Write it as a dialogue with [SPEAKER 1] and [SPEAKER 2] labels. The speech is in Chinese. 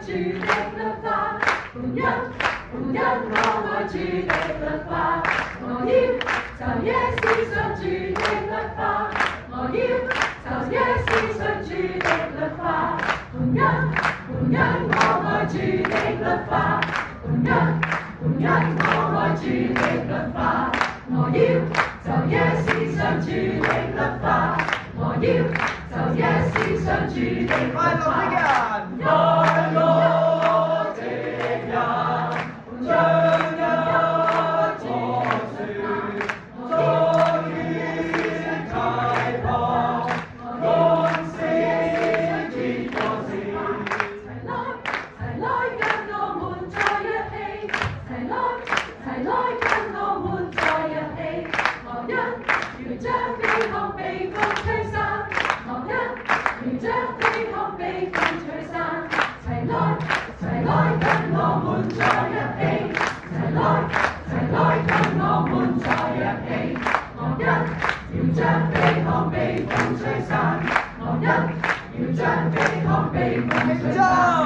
[SPEAKER 1] 住的绿化，同因同因我爱住的绿化，我要就一丝想住的绿化，我要就一丝想住的绿化，同因同因我爱住的绿化，同因同因我爱住的绿化，我要就一丝想住的绿化，我要就一丝想住的。
[SPEAKER 2] 快
[SPEAKER 1] 如将飞痛被风吹散，忘一如将飞痛被风吹散，齐来，齐来跟我们在一起，齐来，齐来跟我们在一起，忘一如将悲痛悲风吹散，忘一如将飞痛被风吹散。